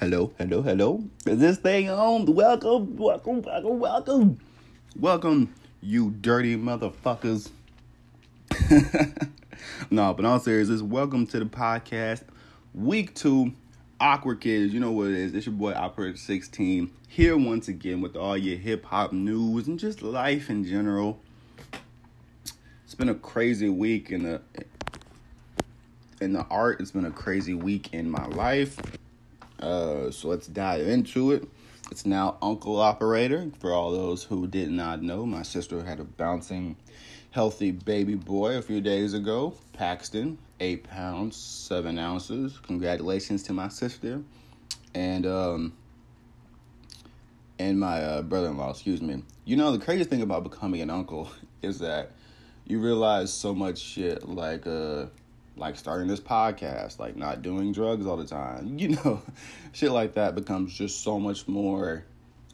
Hello, hello, hello. Is this thing on? Welcome, welcome, welcome, welcome. Welcome, you dirty motherfuckers. no, but all seriousness, welcome to the podcast. Week two, Awkward Kids. You know what it is. It's your boy Awkward 16 here once again with all your hip hop news and just life in general. It's been a crazy week in the in the art. It's been a crazy week in my life. Uh, so let's dive into it. It's now Uncle Operator. For all those who did not know, my sister had a bouncing, healthy baby boy a few days ago. Paxton, eight pounds, seven ounces. Congratulations to my sister, and um, and my uh, brother-in-law. Excuse me. You know the craziest thing about becoming an uncle is that you realize so much shit like uh like starting this podcast, like not doing drugs all the time. You know, shit like that becomes just so much more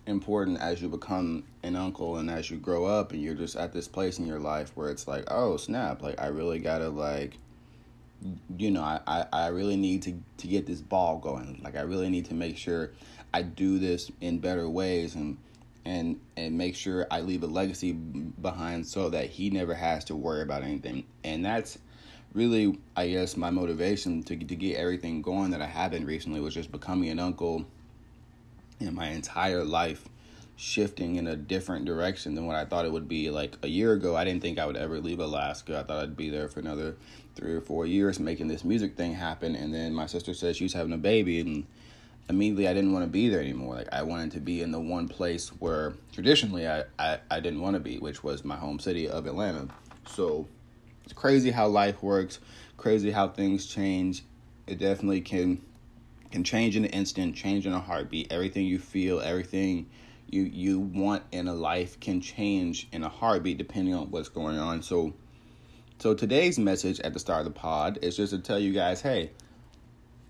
important as you become an uncle and as you grow up and you're just at this place in your life where it's like, oh snap, like I really gotta like you know, I, I, I really need to, to get this ball going. Like I really need to make sure I do this in better ways and and and make sure I leave a legacy behind so that he never has to worry about anything. And that's really, I guess, my motivation to to get everything going that I have been recently was just becoming an uncle and my entire life shifting in a different direction than what I thought it would be. Like a year ago, I didn't think I would ever leave Alaska. I thought I'd be there for another three or four years making this music thing happen. And then my sister said she was having a baby, and immediately I didn't want to be there anymore. Like I wanted to be in the one place where traditionally I, I, I didn't want to be, which was my home city of Atlanta. So it's crazy how life works, crazy how things change. It definitely can can change in an instant, change in a heartbeat. Everything you feel, everything you you want in a life can change in a heartbeat depending on what's going on. So so today's message at the start of the pod is just to tell you guys, hey,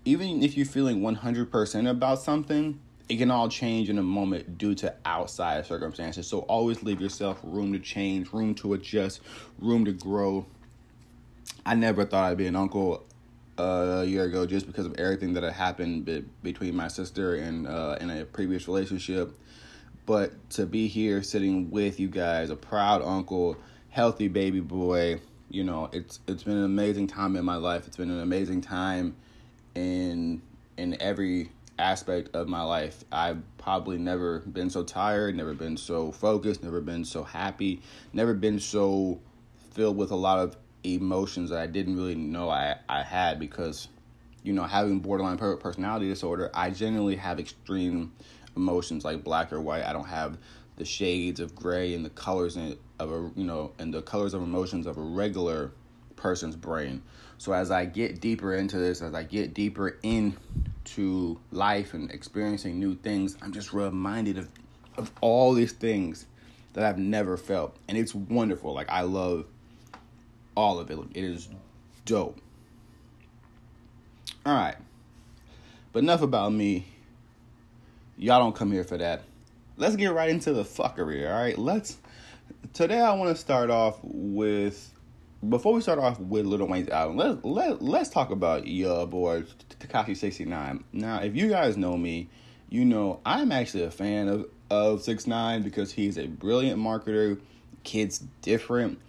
even if you're feeling 100% about something, it can all change in a moment due to outside circumstances. So always leave yourself room to change, room to adjust, room to grow. I never thought I'd be an uncle uh, a year ago just because of everything that had happened be- between my sister and uh, in a previous relationship. But to be here sitting with you guys, a proud uncle, healthy baby boy, you know, it's it's been an amazing time in my life. It's been an amazing time in in every aspect of my life. I've probably never been so tired, never been so focused, never been so happy, never been so filled with a lot of emotions that I didn't really know I, I had because, you know, having borderline personality disorder, I generally have extreme emotions like black or white. I don't have the shades of gray and the colors of a you know and the colors of emotions of a regular person's brain. So as I get deeper into this, as I get deeper into life and experiencing new things, I'm just reminded of of all these things that I've never felt. And it's wonderful. Like I love all of it. It is dope. All right. But enough about me. Y'all don't come here for that. Let's get right into the fuckery, all right? Let's Today I want to start off with before we start off with Little Wayne's album, let let let's talk about your boy Tekashi sixty nine. Now, if you guys know me, you know I'm actually a fan of of six nine because he's a brilliant marketer. Kid's different,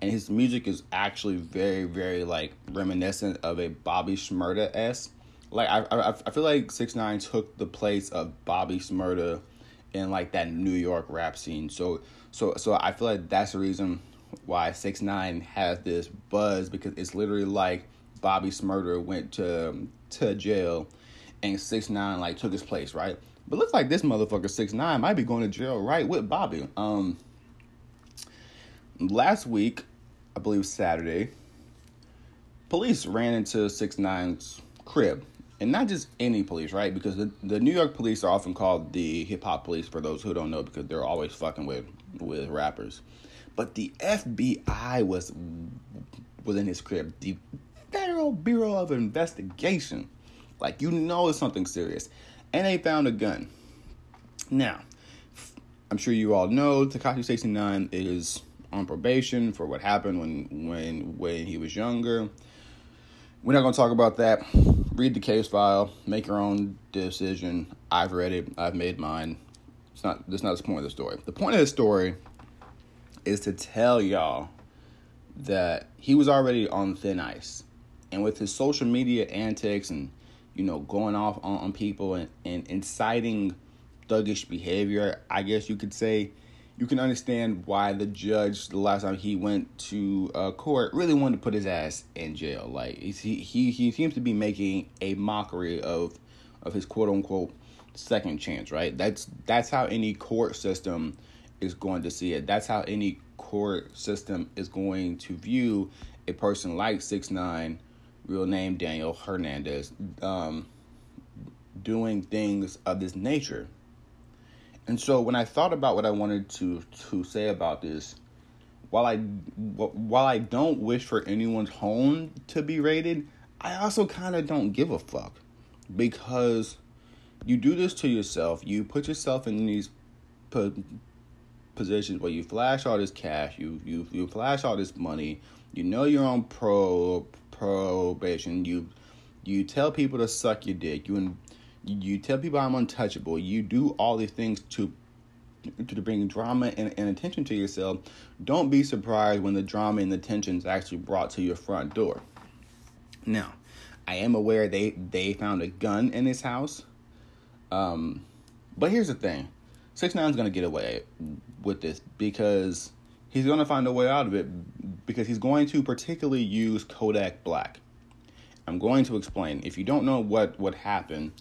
and his music is actually very very like reminiscent of a Bobby Shmurda s. Like I, I I feel like six nine took the place of Bobby Shmurda in like that New York rap scene. So so so I feel like that's the reason why six nine has this buzz because it's literally like Bobby Shmurda went to to jail and six nine like took his place, right? But looks like this motherfucker six nine might be going to jail right with Bobby. Um last week, I believe Saturday, police ran into six nine's crib. And not just any police, right? Because the, the New York police are often called the hip hop police for those who don't know because they're always fucking with with rappers. But the FBI was was in his crib. The Federal Bureau of Investigation. Like you know it's something serious. And they found a gun. Now, I'm sure you all know Tekashi 69 is on probation for what happened when when when he was younger. We're not gonna talk about that read the case file, make your own decision. I've read it. I've made mine. It's not. That's not the point of the story. The point of the story is to tell y'all that he was already on thin ice, and with his social media antics and you know going off on, on people and, and inciting thuggish behavior, I guess you could say you can understand why the judge the last time he went to uh, court really wanted to put his ass in jail. Like he he he seems to be making a mockery of of his quote unquote second chance. Right. That's that's how any court system is going to see it. That's how any court system is going to view a person like six nine, real name Daniel Hernandez, um, doing things of this nature. And so when I thought about what I wanted to to say about this, while I while I don't wish for anyone's home to be raided, I also kind of don't give a fuck because you do this to yourself. You put yourself in these po- positions where you flash all this cash, you you you flash all this money. You know you're on pro probation. You you tell people to suck your dick. You you tell people I'm untouchable. You do all these things to to bring drama and, and attention to yourself. Don't be surprised when the drama and the attention is actually brought to your front door. Now, I am aware they they found a gun in his house. Um, but here's the thing: Six Nine's gonna get away with this because he's gonna find a way out of it because he's going to particularly use Kodak Black. I'm going to explain. If you don't know what what happened,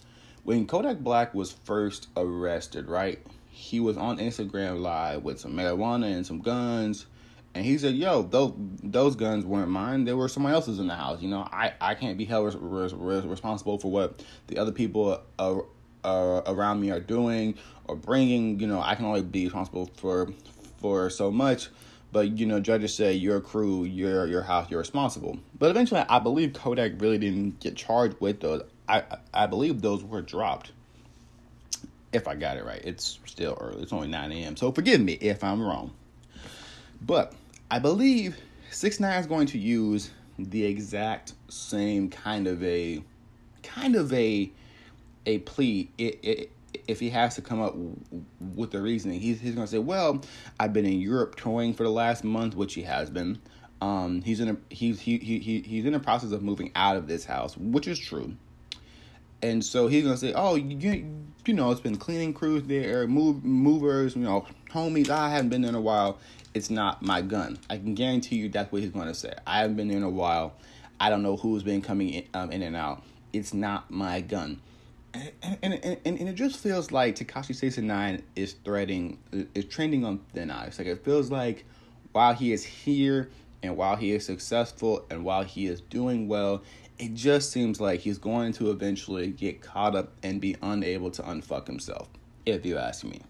when Kodak Black was first arrested, right? He was on Instagram live with some marijuana and some guns. And he said, "Yo, those those guns weren't mine. They were someone else's in the house. You know, I, I can't be held res- res- responsible for what the other people uh, uh, around me are doing or bringing. You know, I can only be responsible for for so much. But you know, judges say your crew, your your house, you're responsible. But eventually, I believe Kodak really didn't get charged with those. I I believe those were dropped. If I got it right, it's still early. It's only nine a.m. So forgive me if I'm wrong. But I believe six nine is going to use the exact same kind of a kind of a a plea. It, it, if he has to come up with the reasoning, he's he's going to say, "Well, I've been in Europe touring for the last month, which he has been. Um, he's in a he's he he he's in the process of moving out of this house, which is true and so he's gonna say, "Oh, you, you know, it's been cleaning crews there, move movers, you know, homies. I haven't been there in a while. It's not my gun. I can guarantee you that's what he's gonna say. I haven't been there in a while. I don't know who's been coming in, um, in and out. It's not my gun." And, and, and, and, it just feels like Tekashi Six Nine is threading, is trending on thin ice. Like it feels like while he is here and while he is successful and while he is doing well, it just seems like he's going to eventually get caught up and be unable to unfuck himself, if you ask me.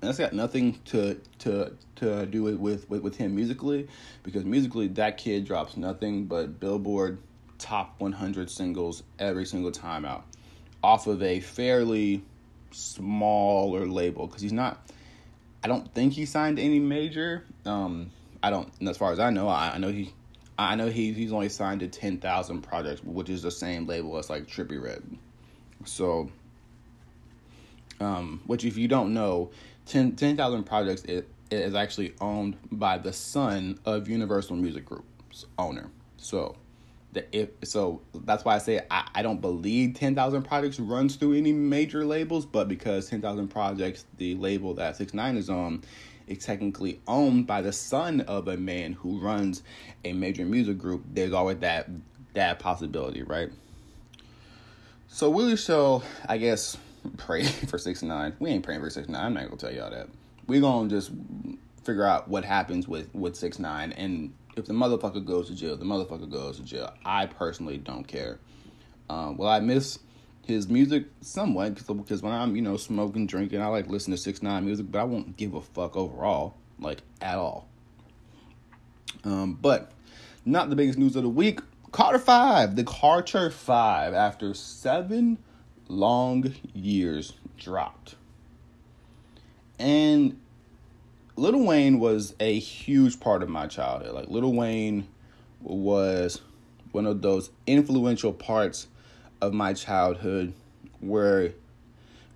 And that's got nothing to to to do with, with, with him musically, because musically that kid drops nothing but Billboard top 100 singles every single time out, off of a fairly smaller label. Because he's not, I don't think he signed any major. Um, I don't, as far as I know, I, I know he I know he he's only signed to ten thousand projects, which is the same label as like Trippie Redd. So, um, which if you don't know, 10,000 10, projects is, is actually owned by the son of Universal Music Group's owner. So, the if so that's why I say I, I don't believe ten thousand projects runs through any major labels, but because ten thousand projects, the label that six nine is on, is technically owned by the son of a man who runs a major music group, there's always that that possibility, right? So we shall, I guess, pray for six nine. We ain't praying for six nine. I'm not gonna tell y'all that. We're gonna just figure out what happens with with six nine, and if the motherfucker goes to jail, the motherfucker goes to jail. I personally don't care. Um, well, I miss his music somewhat because when I'm you know smoking, drinking, I like listen to six nine music, but I won't give a fuck overall, like at all. Um, but not the biggest news of the week. Carter Five, the Carter Five, after seven long years, dropped, and Lil Wayne was a huge part of my childhood. Like Lil Wayne was one of those influential parts of my childhood where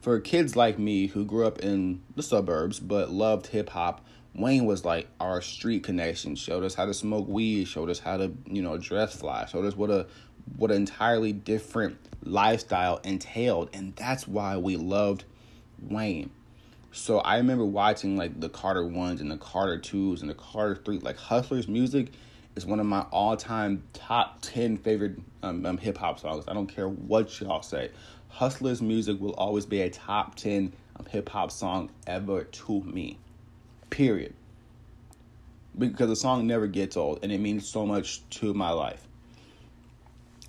for kids like me who grew up in the suburbs but loved hip hop, Wayne was like our street connection. Showed us how to smoke weed, showed us how to, you know, dress fly, showed us what a what an entirely different lifestyle entailed. And that's why we loved Wayne. So I remember watching like the Carter ones and the Carter twos and the Carter three, like Hustler's music is one of my all time top 10 favorite um, um, hip hop songs. I don't care what y'all say. Hustler's music will always be a top 10 um, hip hop song ever to me. Period. Because the song never gets old and it means so much to my life.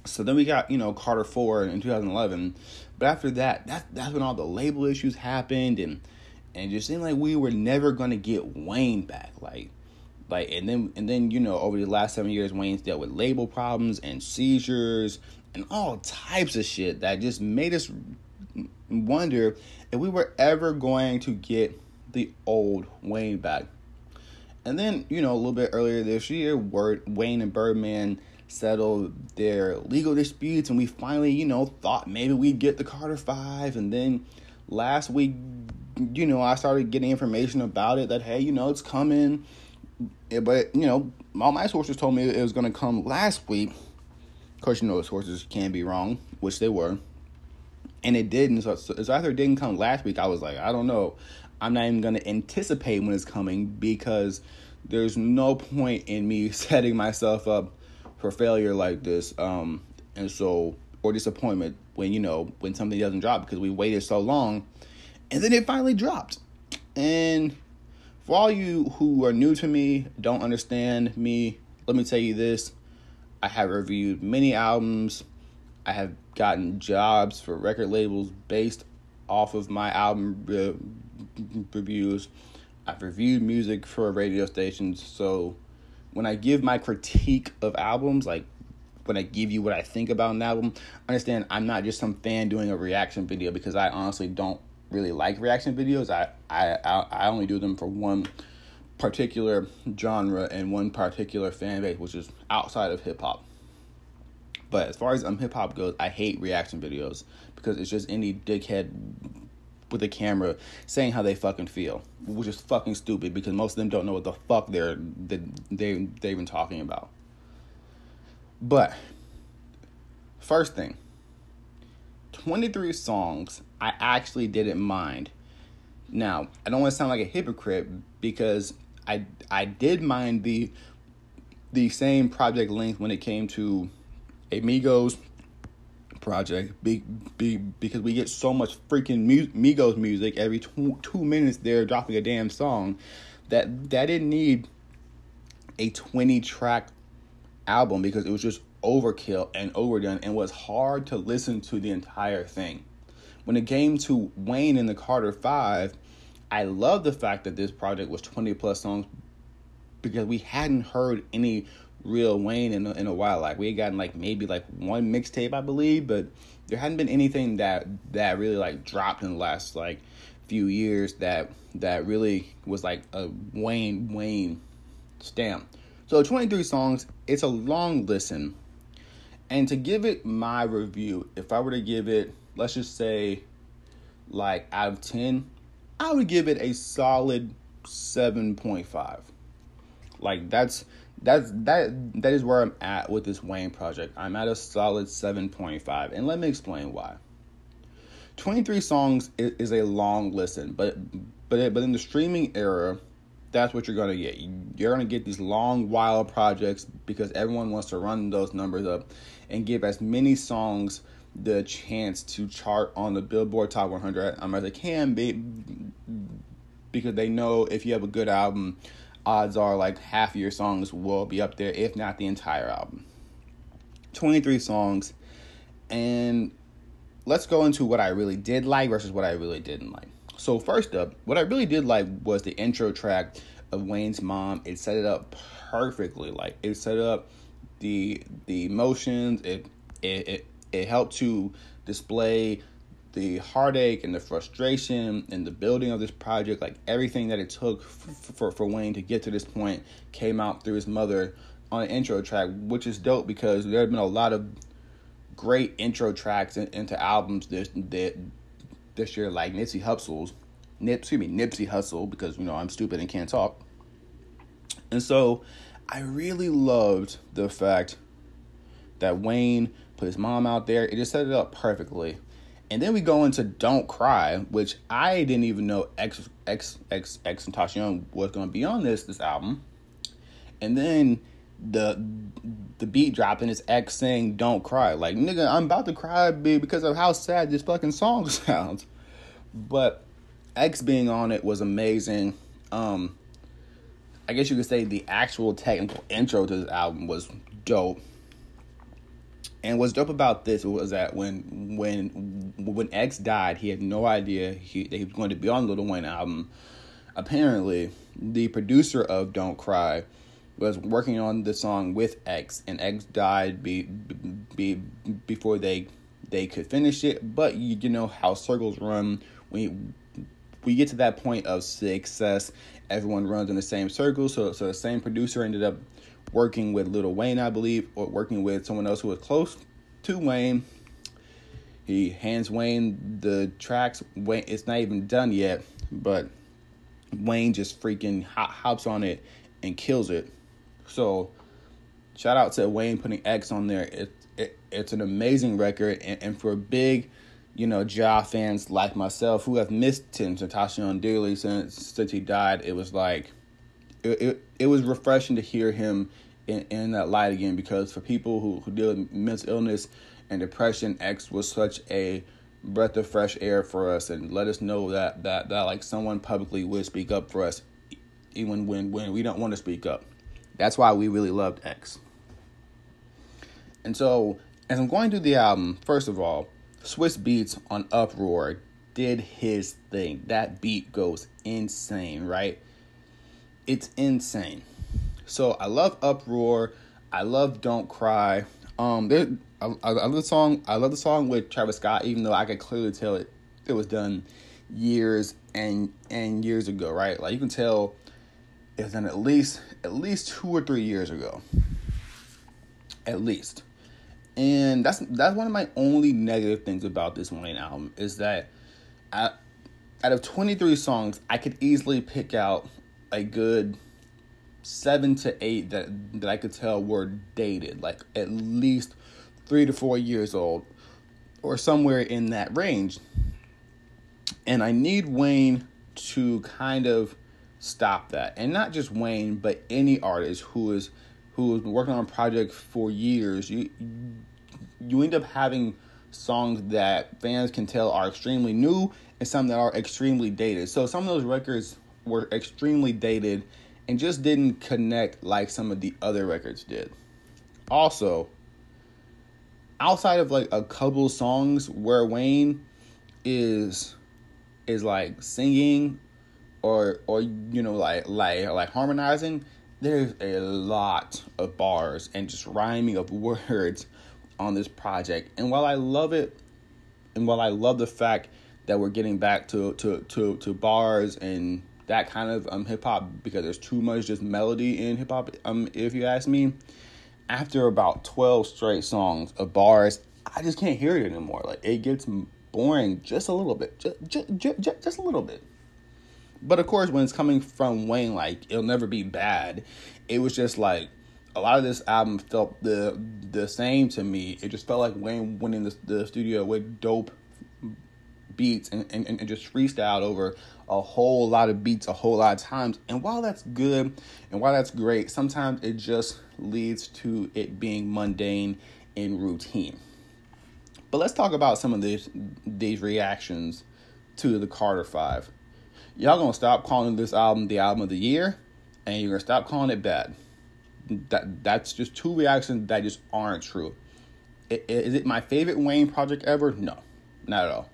So then we got, you know, Carter 4 in 2011. But after that, that that's when all the label issues happened and and it just seemed like we were never gonna get Wayne back. Like like and then and then, you know, over the last seven years Wayne's dealt with label problems and seizures and all types of shit that just made us wonder if we were ever going to get the old Wayne back. And then, you know, a little bit earlier this year, Wayne and Birdman settled their legal disputes, and we finally, you know, thought maybe we'd get the Carter Five. And then last week, you know, I started getting information about it that hey, you know, it's coming. But you know, all my sources told me it was going to come last week. Of course, you know, sources can be wrong, which they were, and it didn't. So, so after it didn't come last week, I was like, I don't know. I'm not even going to anticipate when it's coming because there's no point in me setting myself up for failure like this. Um, and so, or disappointment when, you know, when something doesn't drop because we waited so long and then it finally dropped. And for all you who are new to me, don't understand me, let me tell you this. I have reviewed many albums. I have gotten jobs for record labels based off of my album re- reviews. I've reviewed music for radio stations. So when I give my critique of albums, like when I give you what I think about an album, understand I'm not just some fan doing a reaction video because I honestly don't really like reaction videos. I I I only do them for one particular genre and one particular fan base, which is outside of hip hop. But as far as um hip hop goes, I hate reaction videos because it's just any dickhead with a camera saying how they fucking feel, which is fucking stupid because most of them don't know what the fuck they're they they they've been talking about. But first thing, 23 songs I actually didn't mind. Now, I don't want to sound like a hypocrite because I I did mind the the same project length when it came to a Migos project be, be, because we get so much freaking mu- Migos music every two, two minutes they're dropping a damn song that that didn't need a 20 track album because it was just overkill and overdone and was hard to listen to the entire thing. When it came to Wayne and the Carter 5, I love the fact that this project was 20 plus songs because we hadn't heard any real Wayne in a, in a while. Like we had gotten like maybe like one mixtape, I believe, but there hadn't been anything that that really like dropped in the last like few years that that really was like a Wayne Wayne stamp. So 23 songs, it's a long listen. And to give it my review, if I were to give it, let's just say like out of 10, I would give it a solid 7.5. Like that's that's that that is where I'm at with this Wayne project. I'm at a solid 7.5 and let me explain why. 23 songs is, is a long listen, but but but in the streaming era, that's what you're going to get. You're going to get these long wild projects because everyone wants to run those numbers up and give as many songs the chance to chart on the Billboard Top 100 um, as they can be because they know if you have a good album odds are like half of your songs will be up there, if not the entire album. 23 songs. And let's go into what I really did like versus what I really didn't like. So, first up, what I really did like was the intro track of Wayne's mom. It set it up perfectly. Like, it set up the the emotions, it, it, it, it helped to display the heartache and the frustration and the building of this project, like everything that it took f- for for Wayne to get to this point, came out through his mother on an intro track, which is dope because there have been a lot of great intro tracks in, into albums this that this year, like Nipsey Hussle's Nip, excuse me, Nipsey Hussle, because you know I'm stupid and can't talk. And so I really loved the fact that Wayne put his mom out there. It just set it up perfectly. And then we go into Don't Cry, which I didn't even know X X X X and Tasha was gonna be on this this album. And then the the beat dropped and it's X saying Don't Cry. Like nigga, I'm about to cry because of how sad this fucking song sounds. But X being on it was amazing. Um I guess you could say the actual technical intro to this album was dope. And what's dope about this was that when when when X died, he had no idea he that he was going to be on Little Wayne album. Apparently, the producer of Don't Cry was working on the song with X, and X died be, be, before they they could finish it. But you, you know how circles run. We we get to that point of success, everyone runs in the same circle. So so the same producer ended up working with Lil Wayne, I believe, or working with someone else who was close to Wayne. He hands Wayne the tracks. Wayne, it's not even done yet, but Wayne just freaking hops on it and kills it. So, shout out to Wayne putting X on there. It, it it's an amazing record, and, and for big, you know, Ja fans like myself who have missed Tim dearly since since he died, it was like it, it, was refreshing to hear him in, in that light again because for people who, who deal with mental illness and depression, X was such a breath of fresh air for us and let us know that that, that like someone publicly would speak up for us even when, when we don't want to speak up. That's why we really loved X. And so as I'm going through the album, first of all, Swizz Beatz on Uproar did his thing. That beat goes insane, right? It's insane. So I love Uproar. I love Don't Cry. Um, there, I, I, love the song. I love the song with Travis Scott, even though I could clearly tell it it was done years and and years ago, right? Like you can tell it was done at least at least two or three years ago, at least. And that's that's one of my only negative things about this Wayne album is that, I, out of twenty three songs, I could easily pick out a good seven to eight that that I could tell were dated, like at least three to four years old, or somewhere in that range. And I need Wayne to kind of stop that, and not just Wayne, but any artist who is who has been working on a project for years. You you end up having songs that fans can tell are extremely new and some that are extremely dated. So some of those records were extremely dated and just didn't connect like some of the other records did. Also, outside of like a couple songs where Wayne is is like singing or or you know like like like harmonizing, there's a lot of bars and just rhyming of words on this project. And while I love it and while I love the fact that we're getting back to to to, to bars and that kind of um hip hop because there's too much just melody in hip hop. Um, if you ask me, after about twelve straight songs of bars, I just can't hear it anymore. Like it gets boring just a little bit, just just, just, just a little bit. But of course, when it's coming from Wayne, like it'll never be bad. It was just like a lot of this album felt the the same to me. It just felt like Wayne went in the, the studio with dope beats and, and, and just freestyled over a whole lot of beats a whole lot of times. And while that's good and while that's great, sometimes it just leads to it being mundane and routine. But let's talk about some of these these reactions to the Carter Five. Y'all gonna stop calling this album the album of the year, and you're gonna stop calling it bad. That that's just two reactions that just aren't true. Is it my favorite Wayne project ever? No, not at all.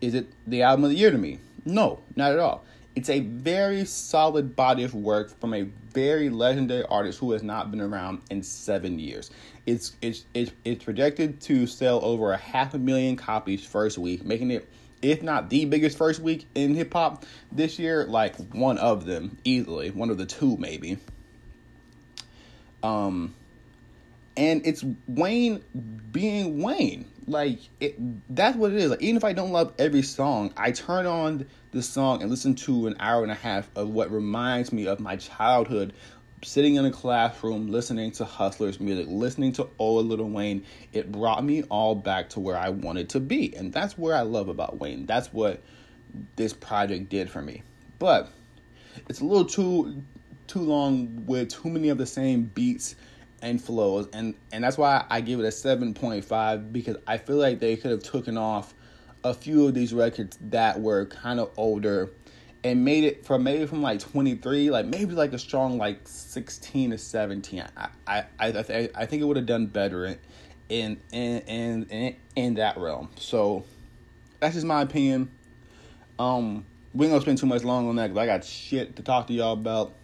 Is it the album of the year to me? No, not at all. It's a very solid body of work from a very legendary artist who has not been around in seven years. It's it's it's, it's projected to sell over a half a million copies first week, making it if not the biggest first week in hip hop this year, like one of them easily, one of the two maybe. Um, and it's Wayne being Wayne. Like it, that's what it is. Like even if I don't love every song, I turn on the song and listen to an hour and a half of what reminds me of my childhood, sitting in a classroom listening to Hustlers music, listening to old little Wayne. It brought me all back to where I wanted to be, and that's where I love about Wayne. That's what this project did for me. But it's a little too too long with too many of the same beats and flows and and that's why I give it a 7.5 because I feel like they could have taken off a few of these records that were kind of older and made it from maybe from like 23 like maybe like a strong like 16 to 17 I I I, th- I think it would have done better in in in in in that realm. So that's just my opinion. Um we ain't gonna spend too much long on that because I got shit to talk to y'all about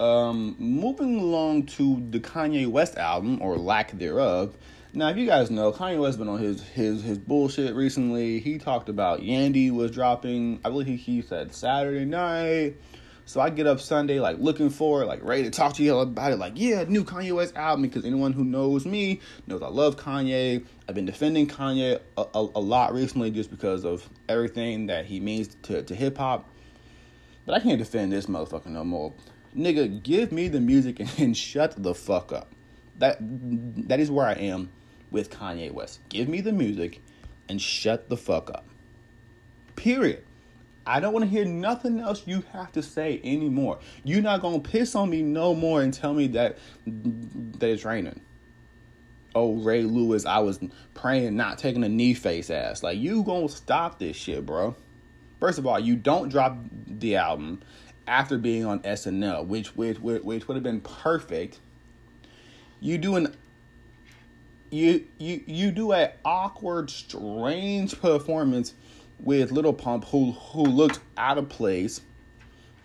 um, moving along to the Kanye West album or lack thereof. Now, if you guys know, Kanye West been on his his his bullshit recently. He talked about Yandhi was dropping. I believe he, he said Saturday night. So I get up Sunday like looking for like ready to talk to you about it. Like, yeah, new Kanye West album because anyone who knows me knows I love Kanye. I've been defending Kanye a, a, a lot recently just because of everything that he means to, to hip hop. But I can't defend this motherfucker no more nigga, give me the music and shut the fuck up. That that is where I am with Kanye West. Give me the music and shut the fuck up. Period. I don't want to hear nothing else you have to say anymore. You're not gonna piss on me no more and tell me that that it's raining. Oh, Ray Lewis, I was praying not taking a knee face ass. Like you gonna stop this shit, bro. First of all, you don't drop the album after being on SNL, which which which would have been perfect. You do an you you you do a awkward, strange performance with Little Pump, who who looked out of place.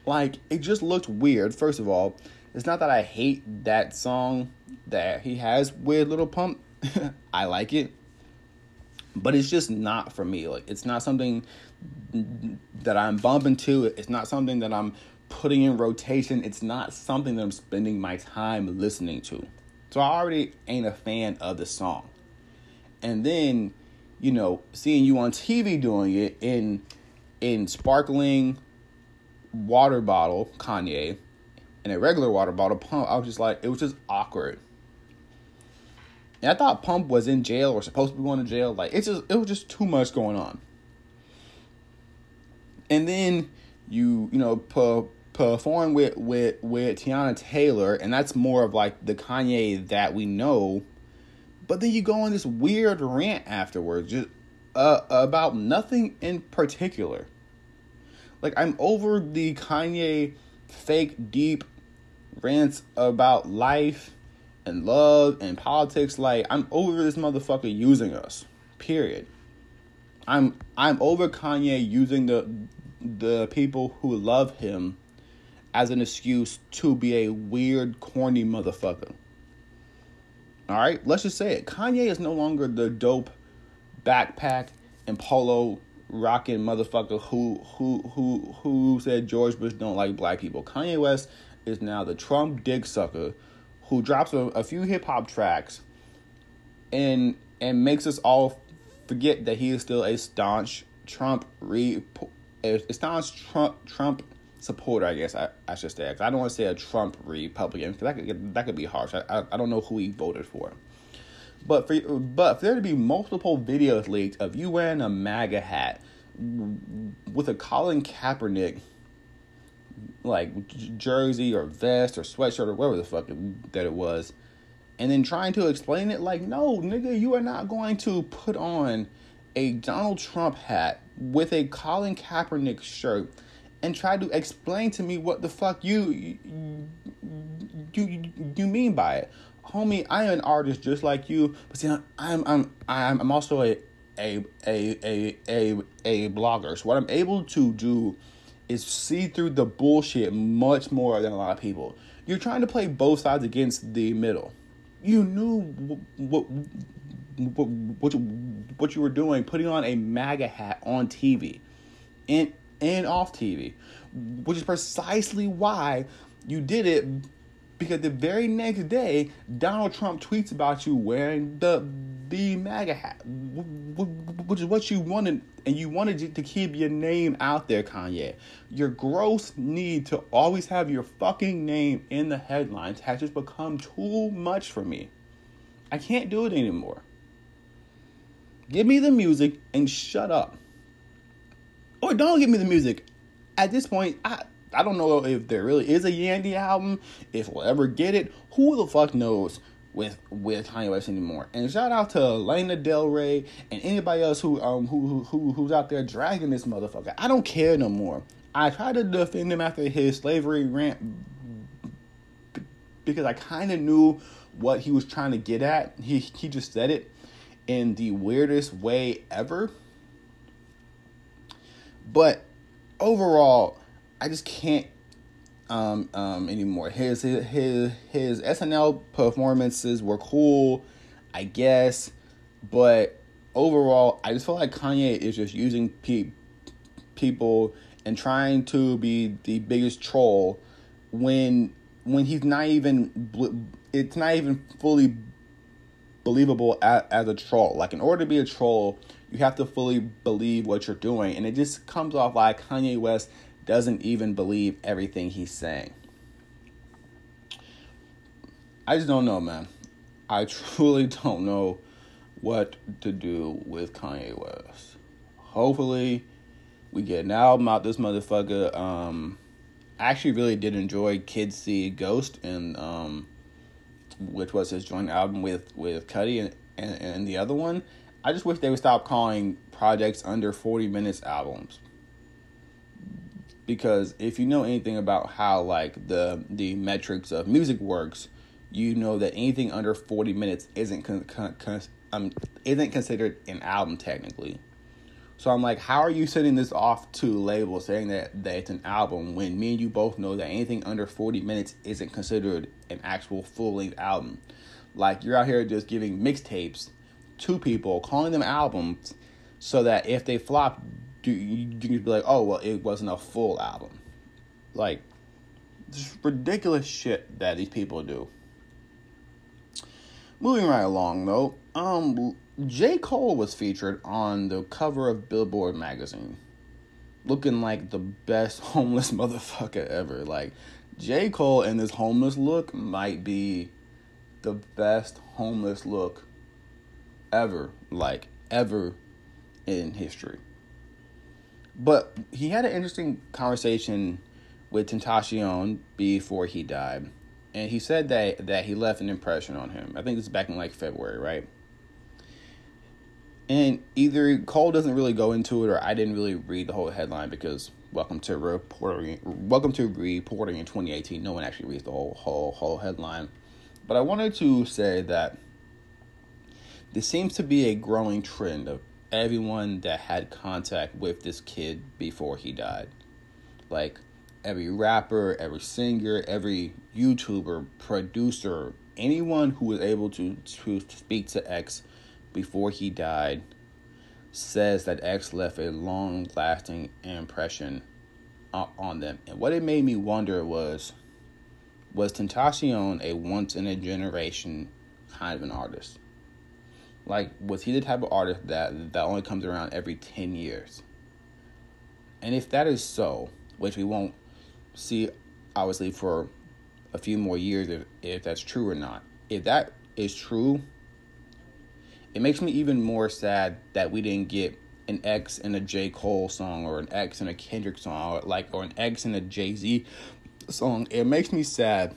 Like it just looked weird. First of all, it's not that I hate that song that he has with Little Pump. I like it, but it's just not for me. Like it's not something that I'm bumping to. It's not something that I'm putting in rotation. It's not something that I'm spending my time listening to. So I already ain't a fan of the song. And then, you know, seeing you on TV doing it in in sparkling water bottle, Kanye, and a regular water bottle pump, I was just like, it was just awkward. And I thought Pump was in jail or supposed to be going to jail. Like it's just it was just too much going on. And then you you know pu- perform with with with Teyana Taylor, and that's more of like the Kanye that we know. But then you go on this weird rant afterwards, just uh, about nothing in particular. Like I'm over the Kanye fake deep rants about life and love and politics. Like I'm over this motherfucker using us. Period. I'm I'm over Kanye using the the people who love him as an excuse to be a weird, corny motherfucker. All right, let's just say it. Kanye is no longer the dope backpack and polo rocking motherfucker who who who who said George Bush don't like black people. Kanye West is now the Trump dick sucker who drops a, a few hip hop tracks and and makes us all forget that he is still a staunch Trump re a staunch Trump Trump supporter, I guess I, I should say. Cause I don't want to say a Trump Republican because that could that could be harsh. I, I, I don't know who he voted for. But for but for there to be multiple videos leaked of you wearing a MAGA hat with a Colin Kaepernick like jersey or vest or sweatshirt or whatever the fuck that it was, and then trying to explain it like, no, nigga, you are not going to put on a Donald Trump hat with a Colin Kaepernick shirt and try to explain to me what the fuck you you you, you mean by it. Homie, I am an artist just like you, but see, I'm I'm I'm also a a a a a a blogger. So what I'm able to do is see through the bullshit much more than a lot of people. You're trying to play both sides against the middle. You knew what what what, what you were doing, putting on a MAGA hat on TV, and and off TV, which is precisely why you did it Because the very next day, Donald Trump tweets about you wearing the the MAGA hat, which is what you wanted, and you wanted to keep your name out there, Kanye. Your gross need to always have your fucking name in the headlines has just become too much for me. I can't do it anymore. Give me the music and shut up. Or don't give me the music. At this point, I I don't know if there really is a Yandhi album, if we'll ever get it. Who the fuck knows with with Kanye West anymore? And shout out to Lana Del Rey and anybody else who um who who who's out there dragging this motherfucker. I don't care no more. I tried to defend him after his slavery rant because I kind of knew what he was trying to get at. He he just said it in the weirdest way ever. But overall, I just can't um, um, anymore. His, his his his SNL performances were cool, I guess, but overall, I just feel like Kanye is just using pe- people and trying to be the biggest troll when when he's not even it's not even fully believable as, as a troll. Like in order to be a troll, you have to fully believe what you're doing, and it just comes off like Kanye West doesn't even believe everything he's saying. I just don't know, man. I truly don't know what to do with Kanye West. Hopefully, we get an album out this motherfucker. Um, I actually really did enjoy Kids See Ghost and um, which was his joint album with with Cudi and, and, and the other one. I just wish they would stop calling projects under forty minutes albums because if you know anything about how like the the metrics of music works, you know that anything under 40 minutes isn't con- con- con- um, isn't considered an album technically. So I'm like, how are you sending this off to labels saying that, that it's an album when me and you both know that anything under 40 minutes isn't considered an actual full length album? Like you're out here just giving mixtapes to people, calling them albums, so that if they flop, you, you can be like, oh, well, it wasn't a full album. Like, this ridiculous shit that these people do. Moving right along, though, um, J. Cole was featured on the cover of Billboard magazine, looking like the best homeless motherfucker ever. Like, J. Cole and this homeless look might be the best homeless look ever, like, ever in history. But he had an interesting conversation with Tentacion before he died. And he said that that he left an impression on him. I think this is back in like February, right? And either Cole doesn't really go into it or I didn't really read the whole headline because welcome to reporting welcome to reporting in 2018. No one actually reads the whole whole whole headline. But I wanted to say that there seems to be a growing trend of everyone that had contact with this kid before he died. Like every rapper, every singer, every YouTuber, producer, anyone who was able to, to speak to X before he died says that X left a long lasting impression on them. And what it made me wonder was was Tentacion a once in a generation kind of an artist? Like, was he the type of artist that that only comes around every ten years? And if that is so, which we won't see obviously for a few more years if, if that's true or not. If that is true, it makes me even more sad that we didn't get an X in a J. Cole song or an X and a Kendrick song or like or an X and a Jay Z song. It makes me sad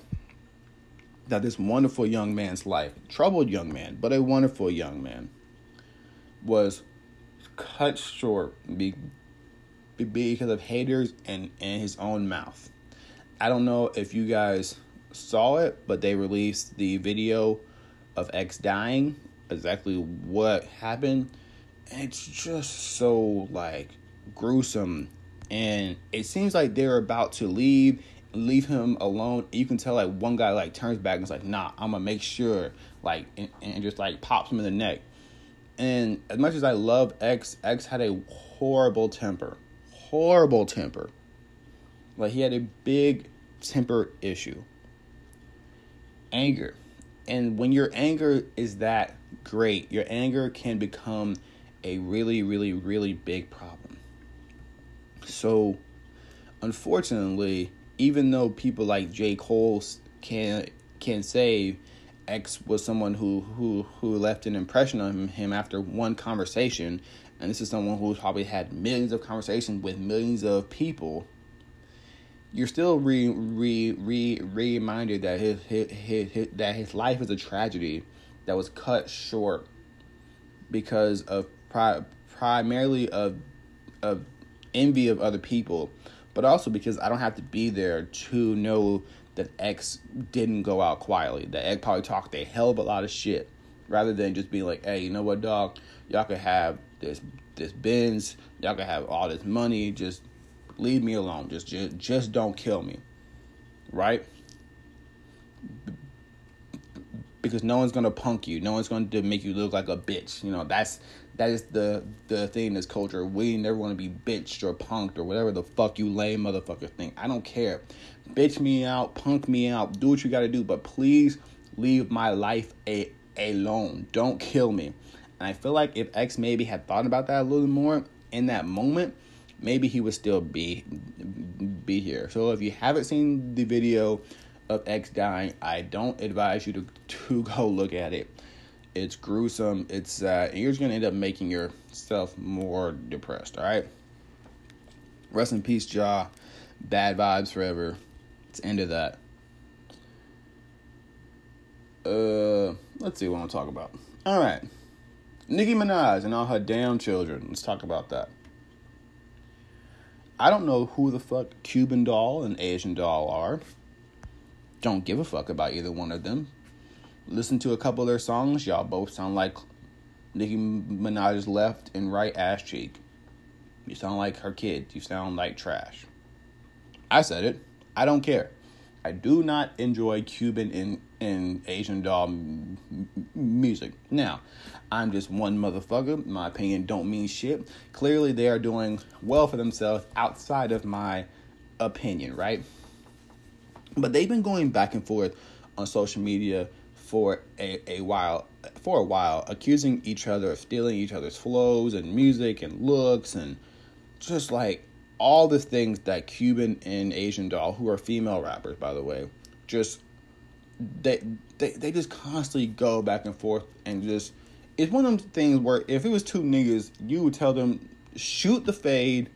that this wonderful young man's life, troubled young man, but a wonderful young man, was cut short because of haters and, and his own mouth. I don't know if you guys saw it, but they released the video of X dying, exactly what happened. And it's just so like gruesome. And it seems like they're about to leave leave him alone. You can tell like one guy like turns back and is like, nah, I'm gonna make sure like and, and just like pops him in the neck. And as much as I love X, X had a horrible temper. Horrible temper. Like he had a big temper issue. anger. And when your anger is that great, your anger can become a really, really, really big problem. So, unfortunately, even though people like J. Cole can can say X was someone who who who left an impression on him after one conversation, and this is someone who's probably had millions of conversations with millions of people. You're still re re re reminded that his, his, his, his that his life is a tragedy that was cut short because of pri- primarily of of envy of other people, but also because I don't have to be there to know that X didn't go out quietly. That X probably talked a hell of a lot of shit, rather than just being like, "Hey, you know what, dog? Y'all could have this this Benz. Y'all could have all this money. Just leave me alone. Just just just don't kill me." Right? Because no one's gonna punk you. No one's gonna make you look like a bitch. You know that's that is the the thing in this culture. We never want to be bitched or punked or whatever the fuck you lame motherfucker think. I don't care. Bitch me out, punk me out, do what you gotta do, but please leave my life a alone. Don't kill me. And I feel like if X maybe had thought about that a little more in that moment, maybe he would still be be here. So if you haven't seen the video of X dying, I don't advise you to to go look at it. It's gruesome. It's sad. And you're just gonna end up making yourself more depressed. All right. Rest in peace, Ja. Bad vibes forever. It's end of that. Uh, let's see what I'm gonna talk about. All right. Nicki Minaj and all her damn children. Let's talk about that. I don't know who the fuck Cuban doll and Asian doll are. Don't give a fuck about either one of them listen to a couple of their songs, y'all both sound like Nicki Minaj's left and right ass cheek. You sound like her kid. You sound like trash. I said it. I don't care. I do not enjoy Cuban and, and Asian doll m- music. Now, I'm just one motherfucker. My opinion don't mean shit. Clearly, they are doing well for themselves outside of my opinion, right? But they've been going back and forth on social media for a, a while for a while accusing each other of stealing each other's flows and music and looks and just like all the things that Cuban and Asian doll, who are female rappers by the way, just they they they just constantly go back and forth and just it's one of them things where if it was two niggas, you would tell them shoot the fade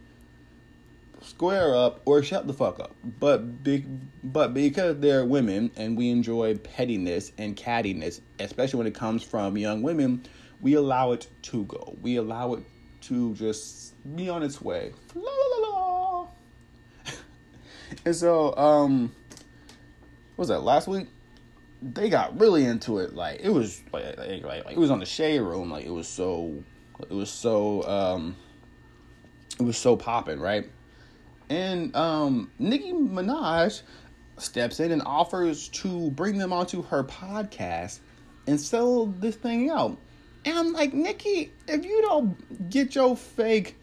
square up or shut the fuck up. But be, but because they're women and we enjoy pettiness and cattiness, especially when it comes from young women, we allow it to go. We allow it to just be on its way. La, la, la, and so, um, was that last week? They got really into it. Like it was like, like, like it was on the shade room. Like it was so it was so um it was so popping, right? And um, Nicki Minaj steps in and offers to bring them onto her podcast and sell this thing out. And I'm like, Nicki, if you don't get your fake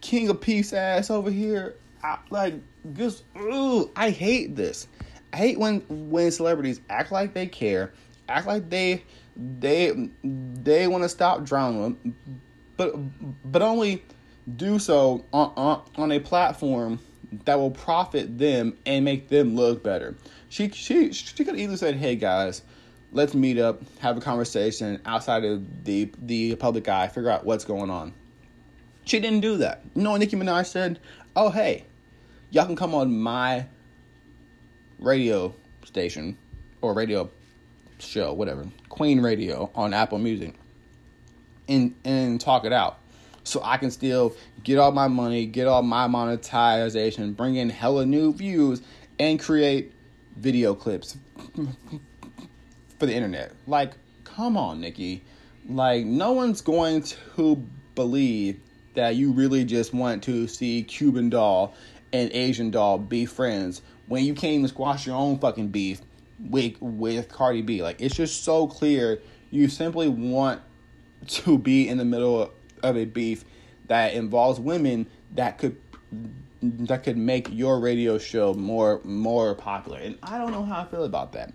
king of peace ass over here, I, like, just, ugh, I hate this. I hate when when celebrities act like they care, act like they they they want to stop drama, but but only do so on, on, on a platform that will profit them and make them look better. She she she could easily said, "Hey guys, let's meet up, have a conversation outside of the the public eye, figure out what's going on." She didn't do that. What Nicki Minaj said? "Oh hey, y'all can come on my radio station or radio show, whatever, Queen Radio on Apple Music, and and talk it out." So I can still get all my money, get all my monetization, bring in hella new views, and create video clips for the internet. Like, come on, Nikki. Like, no one's going to believe that you really just want to see Cuban doll and Asian doll be friends when you can't even squash your own fucking beef with with Cardi B. Like, it's just so clear you simply want to be in the middle of a beef that involves women that could that could make your radio show more more popular. And I don't know how I feel about that.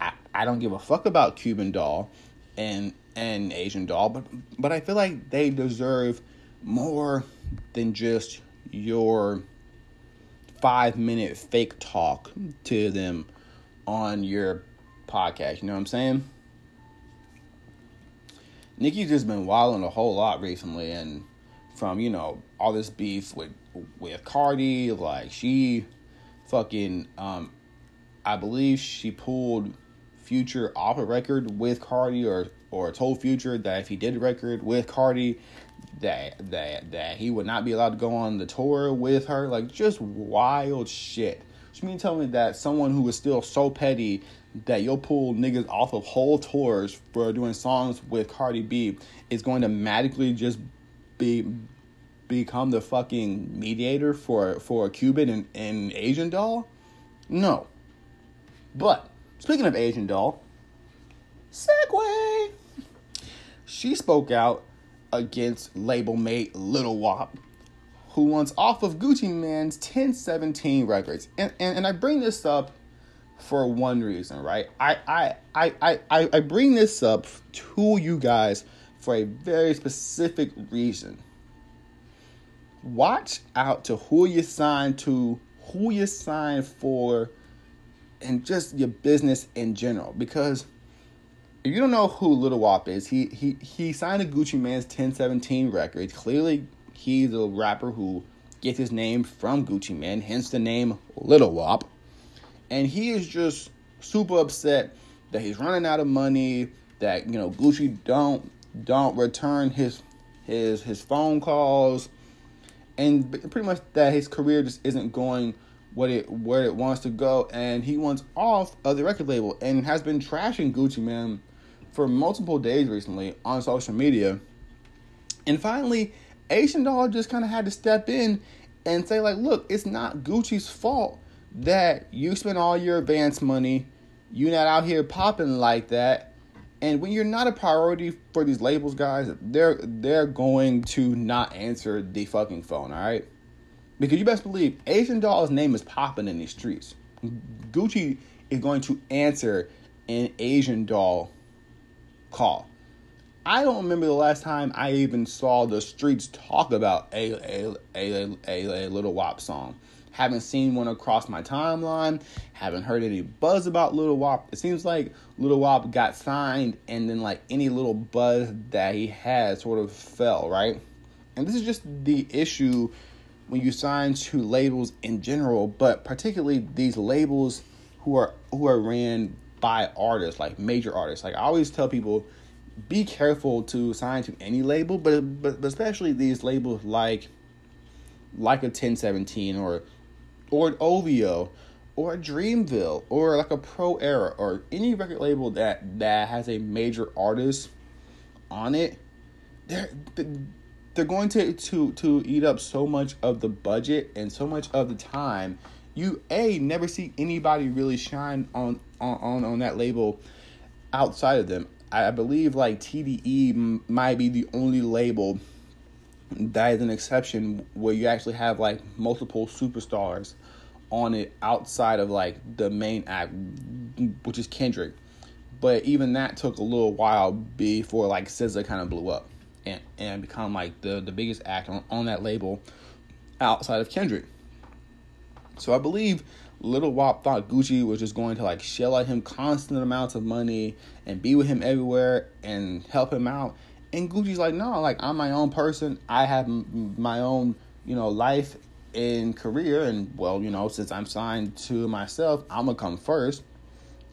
I, I don't give a fuck about Cuban doll and and Asian doll, but but I feel like they deserve more than just your five minute fake talk to them on your podcast. You know what I'm saying? Nicki's just been wilding a whole lot recently, and from you know all this beef with with Cardi, like she fucking um, I believe she pulled Future off a record with Cardi, or or told Future that if he did a record with Cardi, that that that he would not be allowed to go on the tour with her. Like just wild shit. Which mean telling me that someone who is still so petty that you'll pull niggas off of whole tours for doing songs with Cardi B is going to magically just be become the fucking mediator for for a Cuban and, and Asian doll? No. But speaking of Asian doll, segue. She spoke out against label mate Little Wop, who wants off of Gucci Mane's 1017 records. And, and, and I bring this up for one reason, right? I, I, I, I, I bring this up to you guys for a very specific reason. Watch out to who you sign to, who you sign for, and just your business in general. Because if you don't know who Little Wop is, he he he signed a Gucci Mane's 1017 record. Clearly, he's a rapper who gets his name from Gucci Mane, hence the name Little Wop. And he is just super upset that he's running out of money, that you know Gucci don't don't return his his his phone calls, and pretty much that his career just isn't going what it where it wants to go, and he wants off of the record label and has been trashing Gucci Mane for multiple days recently on social media. And finally, Asian Doll just kind of had to step in and say, like, look, it's not Gucci's fault that you spend all your advance money, you're not out here popping like that. And when you're not a priority for these labels, guys, they're they're going to not answer the fucking phone, all right? Because you best believe Asian Doll's name is popping in these streets. Gucci is going to answer an Asian Doll call. I don't remember the last time I even saw the streets talk about a a a a, a Lil Wop song. Haven't seen one across my timeline. Haven't heard any buzz about Little Wop. It seems like Little Wop got signed, and then like any little buzz that he had sort of fell right. And this is just the issue when you sign to labels in general, but particularly these labels who are who are ran by artists, like major artists. Like I always tell people, be careful to sign to any label, but but, especially these labels like like a 1017 or or an OVO or a Dreamville or like a Pro Era or any record label that that has a major artist on it. They're they're going to to to eat up so much of the budget and so much of the time you a never see anybody really shine on on on on that label outside of them. I believe like TDE might be the only label that is an exception where you actually have like multiple superstars on it outside of like the main act, which is Kendrick. But even that took a little while before like SZA kind of blew up and and become like the the biggest act on, on that label outside of Kendrick. So I believe Lil Wop thought Gucci was just going to like shell out him constant amounts of money and be with him everywhere and help him out. And Gucci's like, no, like I'm my own person. I have m- my own, you know, life and career. And well, you know, since I'm signed to myself, I'm gonna come first.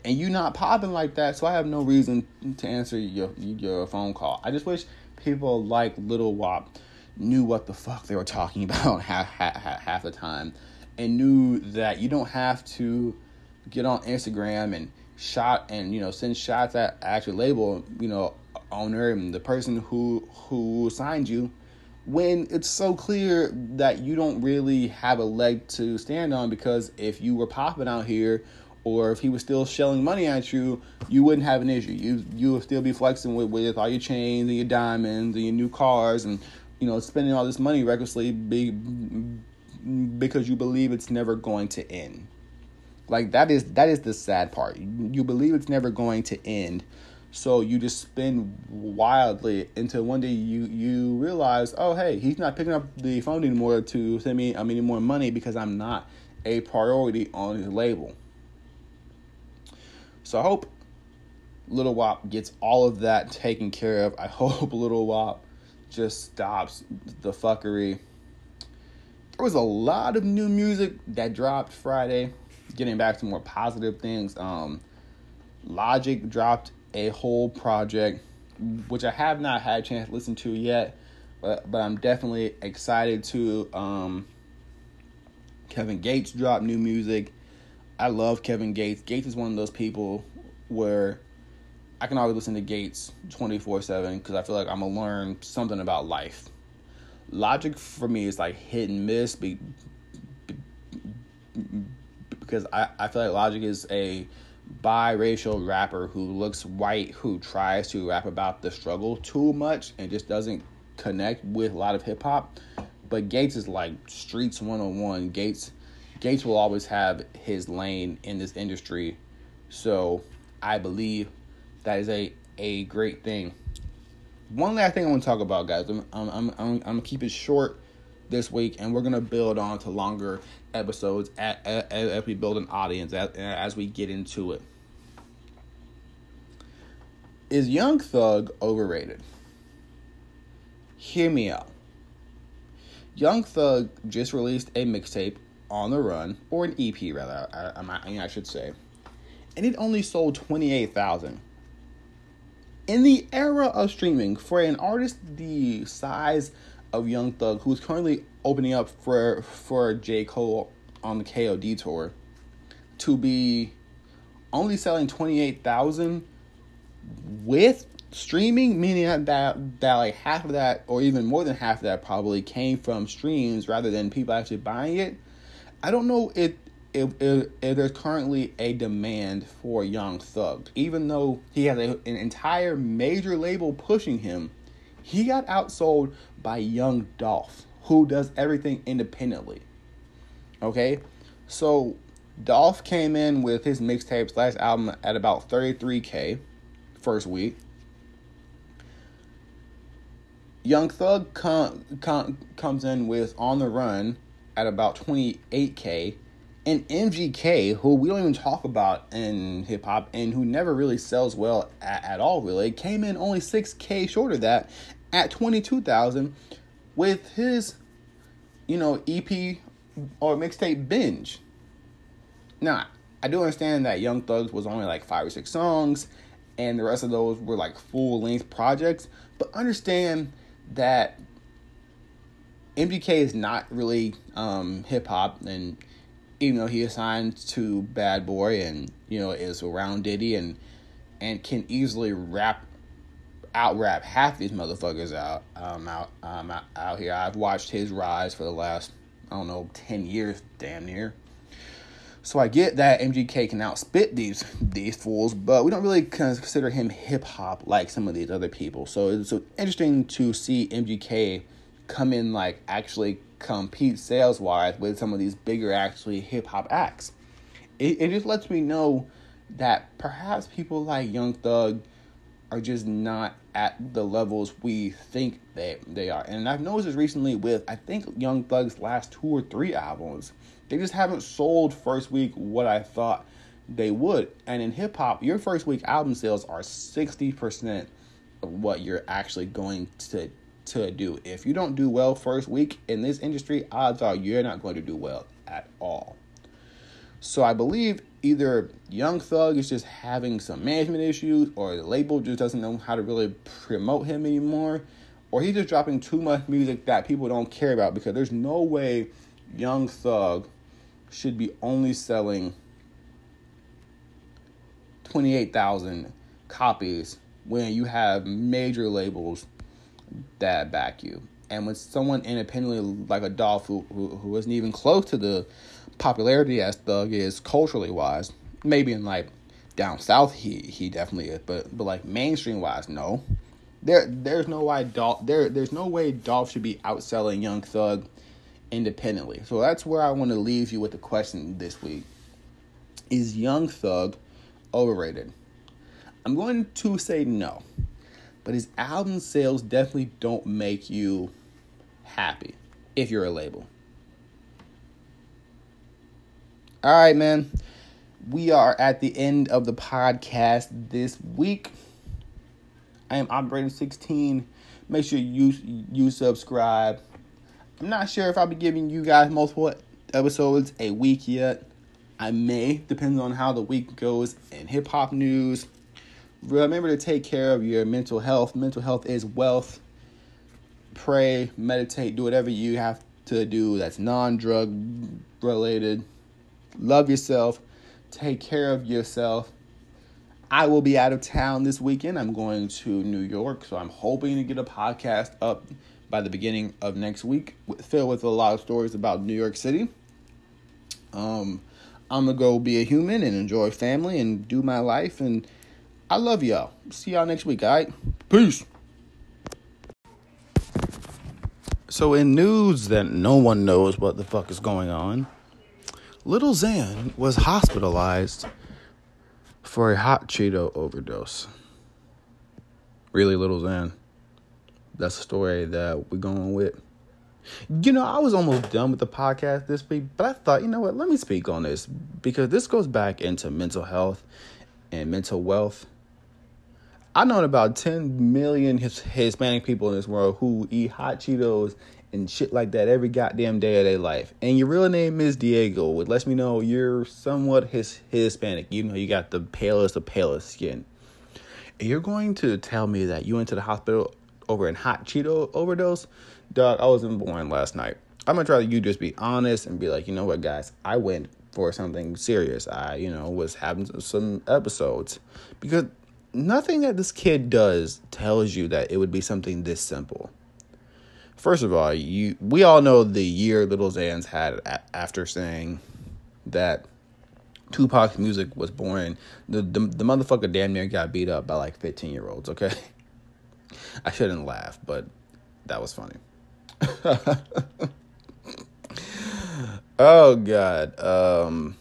And you not popping like that, so I have no reason to answer your your phone call. I just wish people like Little Wop knew what the fuck they were talking about half half, half the time and knew that you don't have to get on Instagram and shot and you know send shots at actual label you know owner and the person who who signed you when it's so clear that you don't really have a leg to stand on because if you were popping out here or if he was still shelling money at you, you wouldn't have an issue. You you would still be flexing with, with all your chains and your diamonds and your new cars and you know spending all this money recklessly be, because you believe it's never going to end. Like that is that is the sad part. You, you believe it's never going to end, so you just spin wildly until one day you you realize, oh hey, he's not picking up the phone anymore to send me I mean more money because I'm not a priority on his label. So I hope Little Wop gets all of that taken care of. I hope Little Wop just stops the fuckery. There was a lot of new music that dropped Friday. Getting back to more positive things. Um, Logic dropped a whole project, which I have not had a chance to listen to yet, but but I'm definitely excited to. Um, Kevin Gates dropped new music. I love Kevin Gates. Gates is one of those people where I can always listen to Gates 24 7 because I feel like I'm going to learn something about life. Logic for me is like hit and miss be because I, I feel like Logic is a biracial rapper who looks white, who tries to rap about the struggle too much and just doesn't connect with a lot of hip hop. But Gates is like streets 101. Gates Gates will always have his lane in this industry. So I believe that is a a great thing. One last thing I want to talk about, guys. I'm I'm I'm, I'm, gonna keep it short this week, and we're gonna build on to longer episodes as, we build an audience as, as we get into it. Is Young Thug overrated? Hear me out. Young Thug just released a mixtape on the run, or an EP rather, I, I, I should say, and it only sold 28,000. In the era of streaming, for an artist the size of Young Thug, who's currently opening up for for J. Cole on the KOD tour, to be only selling 28,000 with streaming, meaning that, that that like half of that, or even more than half of that, probably came from streams rather than people actually buying it. I don't know if if, if, if there's currently a demand for Young Thug, even though he has a, an entire major label pushing him, he got outsold by Young Dolph, who does everything independently. Okay, so Dolph came in with his mixtapes last album at about 33k first week. Young Thug com, com, comes in with On the Run at about 28k and MGK, who we don't even talk about in hip hop and who never really sells well at, at, all, really, came in only 6K short of that at 22,000 with his, you know, EP or mixtape binge. Now, I do understand that Young Thugs was only like five or six songs and the rest of those were like full length projects, but understand that MGK is not really um, hip hop, and even though he is signed to Bad Boy and you know is around Diddy and and can easily rap out rap half these motherfuckers out um out um out, here. I've watched his rise for the last I don't know ten years, damn near. So I get that MGK can outspit these these fools, but we don't really consider him hip hop like some of these other people. So it's so interesting to see MGK come in like actually compete sales wise with some of these bigger actually hip hop acts. It, it just lets me know that perhaps people like Young Thug are just not at the levels we think they they are. And I've noticed this recently with I think Young Thug's last two or three albums. They just haven't sold first week what I thought they would. And in hip hop, your first week album sales are 60% of what you're actually going to to do. If you don't do well first week in this industry, odds are you're not going to do well at all. So I believe either Young Thug is just having some management issues, or the label just doesn't know how to really promote him anymore, or he's just dropping too much music that people don't care about because there's no way Young Thug should be only selling 28,000 copies when you have major labels that back you. And when someone independently like a Dolph who, who, isn't even close to the popularity as Thug is culturally wise, maybe in like down south he he definitely is, but but like mainstream wise, no. There there's no way Dolph there there's no way Dolph should be outselling Young Thug independently. So that's where I want to leave you with the question this week. Is Young Thug overrated? I'm going to say no. But his album sales definitely don't make you happy if you're a label. All right, man. We are at the end of the podcast this week. I am operating 16. Make sure you you subscribe. I'm not sure if I'll be giving you guys multiple episodes a week yet. I may, depends on how the week goes in hip hop news. Remember to take care of your mental health. Mental health is wealth. Pray, meditate, do whatever you have to do that's non drug related. Love yourself. Take care of yourself. I will be out of town this weekend. I'm going to New York, so I'm hoping to get a podcast up by the beginning of next week, filled with a lot of stories about New York City. Um, I'm gonna go be a human and enjoy family and do my life, and I love y'all. See y'all next week. All right, peace. So, in news that no one knows what the fuck is going on, Little Xan was hospitalized for a hot Cheeto overdose. Really, Little Xan. That's the story that we're going with. You know, I was almost done with the podcast this week, but I thought, you know what, let me speak on this because this goes back into mental health and mental wealth. I know about 10 million Hispanic people in this world who eat hot Cheetos and shit like that every goddamn day of their life. And your real name is Diego, which lets me know you're somewhat his Hispanic, even though you got the palest of palest skin. And you're going to tell me that you went to the hospital over a hot Cheeto overdose? Dog, I wasn't born last night. I'm gonna try to you just be honest and be like, you know what, guys, I went for something serious. I, you know, was having some episodes because nothing that this kid does tells you that it would be something this simple. First of all, you we all know the year Little Xans had a- after saying that Tupac's music was born. The, the the motherfucker damn near got beat up by like 15 year olds. Okay, I shouldn't laugh, but that was funny. oh god. Um,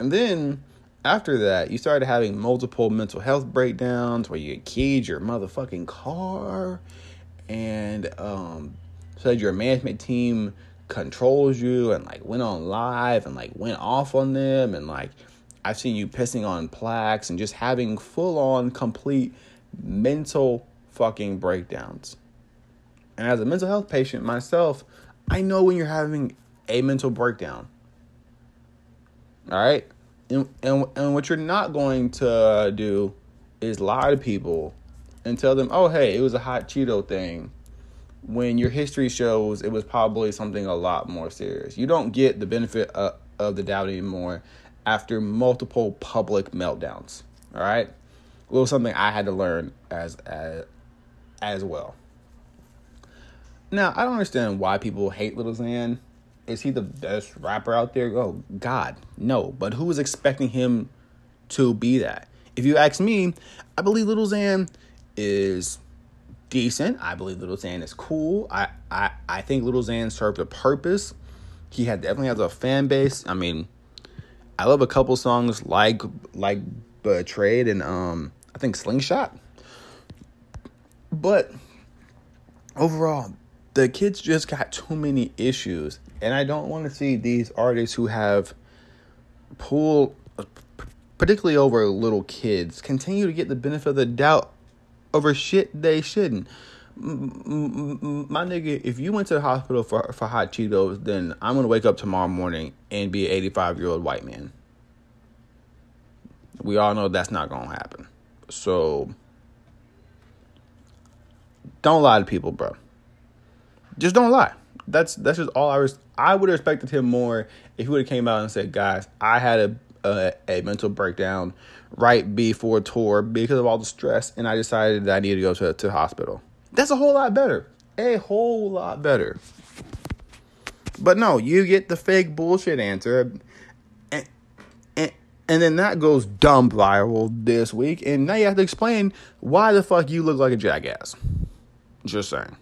and then after that, you started having multiple mental health breakdowns where you keyed your motherfucking car and um, said your management team controls you and like went on live and like went off on them and like I've seen you pissing on plaques and just having full on complete mental fucking breakdowns. And as a mental health patient myself, I know when you're having a mental breakdown. All right? And, and, and what you're not going to do is lie to people and tell them, oh, hey, it was a hot Cheeto thing, when your history shows it was probably something a lot more serious. You don't get the benefit of, of the doubt anymore after multiple public meltdowns. All right? It was something I had to learn as, as, as well. Now, I don't understand why people hate Little Xan. Is he the best rapper out there? Oh, God, no. But who was expecting him to be that? If you ask me, I believe Little Xan is decent. I believe Little Xan is cool. I, I, I think Little Xan served a purpose. He had definitely has a fan base. I mean, I love a couple songs like like Betrayed and um I think Slingshot. But overall, the kids just got too many issues, and I don't want to see these artists who have pulled, particularly over little kids, continue to get the benefit of the doubt over shit they shouldn't. My nigga, if you went to the hospital for for hot Cheetos, then I'm gonna wake up tomorrow morning and be an 85 year old white man. We all know that's not gonna happen. So don't lie to people, bro. Just don't lie. That's that's just all I was. I would have respected him more if he would have came out and said, "Guys, I had a, a a mental breakdown right before tour because of all the stress, and I decided that I needed to go to to hospital." That's a whole lot better. A whole lot better. But no, you get the fake bullshit answer. And, and, and then that goes dumb viral this week. And now you have to explain why the fuck you look like a jackass. Just saying.